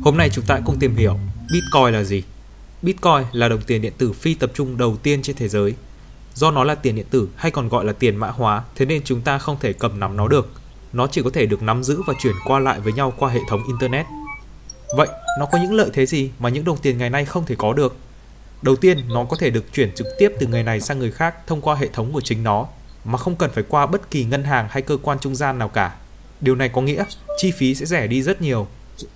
Hôm nay chúng ta cùng tìm hiểu Bitcoin là gì. Bitcoin là đồng tiền điện tử phi tập trung đầu tiên trên thế giới. Do nó là tiền điện tử hay còn gọi là tiền mã hóa, thế nên chúng ta không thể cầm nắm nó được. Nó chỉ có thể được nắm giữ và chuyển qua lại với nhau qua hệ thống internet. Vậy, nó có những lợi thế gì mà những đồng tiền ngày nay không thể có được? Đầu tiên, nó có thể được chuyển trực tiếp từ người này sang người khác thông qua hệ thống của chính nó mà không cần phải qua bất kỳ ngân hàng hay cơ quan trung gian nào cả. Điều này có nghĩa chi phí sẽ rẻ đi rất nhiều,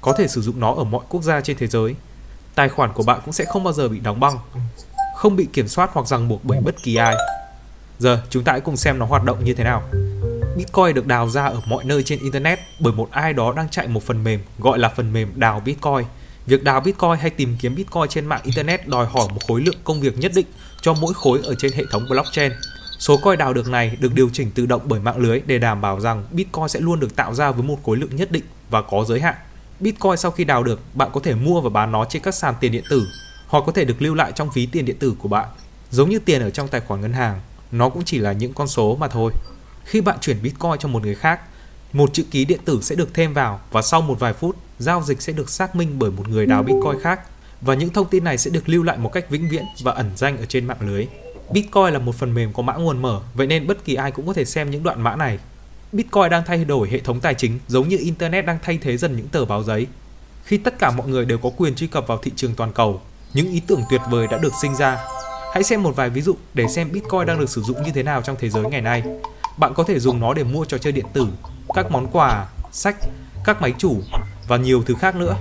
có thể sử dụng nó ở mọi quốc gia trên thế giới. Tài khoản của bạn cũng sẽ không bao giờ bị đóng băng, không bị kiểm soát hoặc ràng buộc bởi bất kỳ ai. Giờ chúng ta hãy cùng xem nó hoạt động như thế nào. Bitcoin được đào ra ở mọi nơi trên internet bởi một ai đó đang chạy một phần mềm gọi là phần mềm đào Bitcoin. Việc đào Bitcoin hay tìm kiếm Bitcoin trên mạng internet đòi hỏi một khối lượng công việc nhất định cho mỗi khối ở trên hệ thống blockchain. Số coin đào được này được điều chỉnh tự động bởi mạng lưới để đảm bảo rằng Bitcoin sẽ luôn được tạo ra với một khối lượng nhất định và có giới hạn. Bitcoin sau khi đào được, bạn có thể mua và bán nó trên các sàn tiền điện tử hoặc có thể được lưu lại trong ví tiền điện tử của bạn. Giống như tiền ở trong tài khoản ngân hàng, nó cũng chỉ là những con số mà thôi. Khi bạn chuyển Bitcoin cho một người khác, một chữ ký điện tử sẽ được thêm vào và sau một vài phút, giao dịch sẽ được xác minh bởi một người đào Bitcoin khác và những thông tin này sẽ được lưu lại một cách vĩnh viễn và ẩn danh ở trên mạng lưới. Bitcoin là một phần mềm có mã nguồn mở, vậy nên bất kỳ ai cũng có thể xem những đoạn mã này. Bitcoin đang thay đổi hệ thống tài chính giống như Internet đang thay thế dần những tờ báo giấy. Khi tất cả mọi người đều có quyền truy cập vào thị trường toàn cầu, những ý tưởng tuyệt vời đã được sinh ra. Hãy xem một vài ví dụ để xem Bitcoin đang được sử dụng như thế nào trong thế giới ngày nay. Bạn có thể dùng nó để mua trò chơi điện tử, các món quà, sách, các máy chủ và nhiều thứ khác nữa.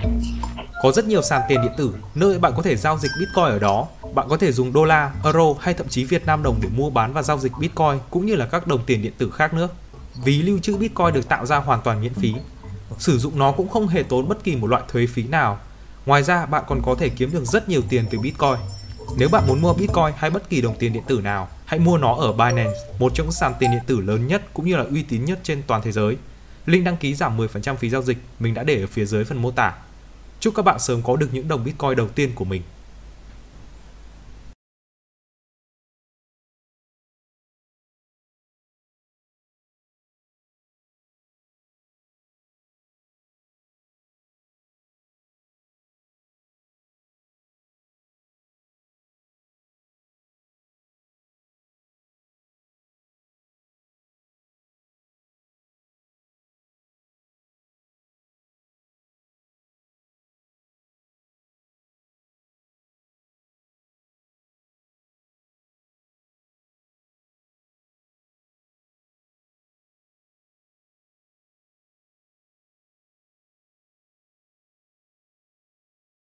Có rất nhiều sàn tiền điện tử nơi bạn có thể giao dịch Bitcoin ở đó. Bạn có thể dùng đô la, euro hay thậm chí Việt Nam đồng để mua bán và giao dịch Bitcoin cũng như là các đồng tiền điện tử khác nữa. Ví lưu trữ Bitcoin được tạo ra hoàn toàn miễn phí. Sử dụng nó cũng không hề tốn bất kỳ một loại thuế phí nào. Ngoài ra, bạn còn có thể kiếm được rất nhiều tiền từ Bitcoin. Nếu bạn muốn mua Bitcoin hay bất kỳ đồng tiền điện tử nào, hãy mua nó ở Binance, một trong những sàn tiền điện tử lớn nhất cũng như là uy tín nhất trên toàn thế giới. Link đăng ký giảm 10% phí giao dịch mình đã để ở phía dưới phần mô tả. Chúc các bạn sớm có được những đồng Bitcoin đầu tiên của mình.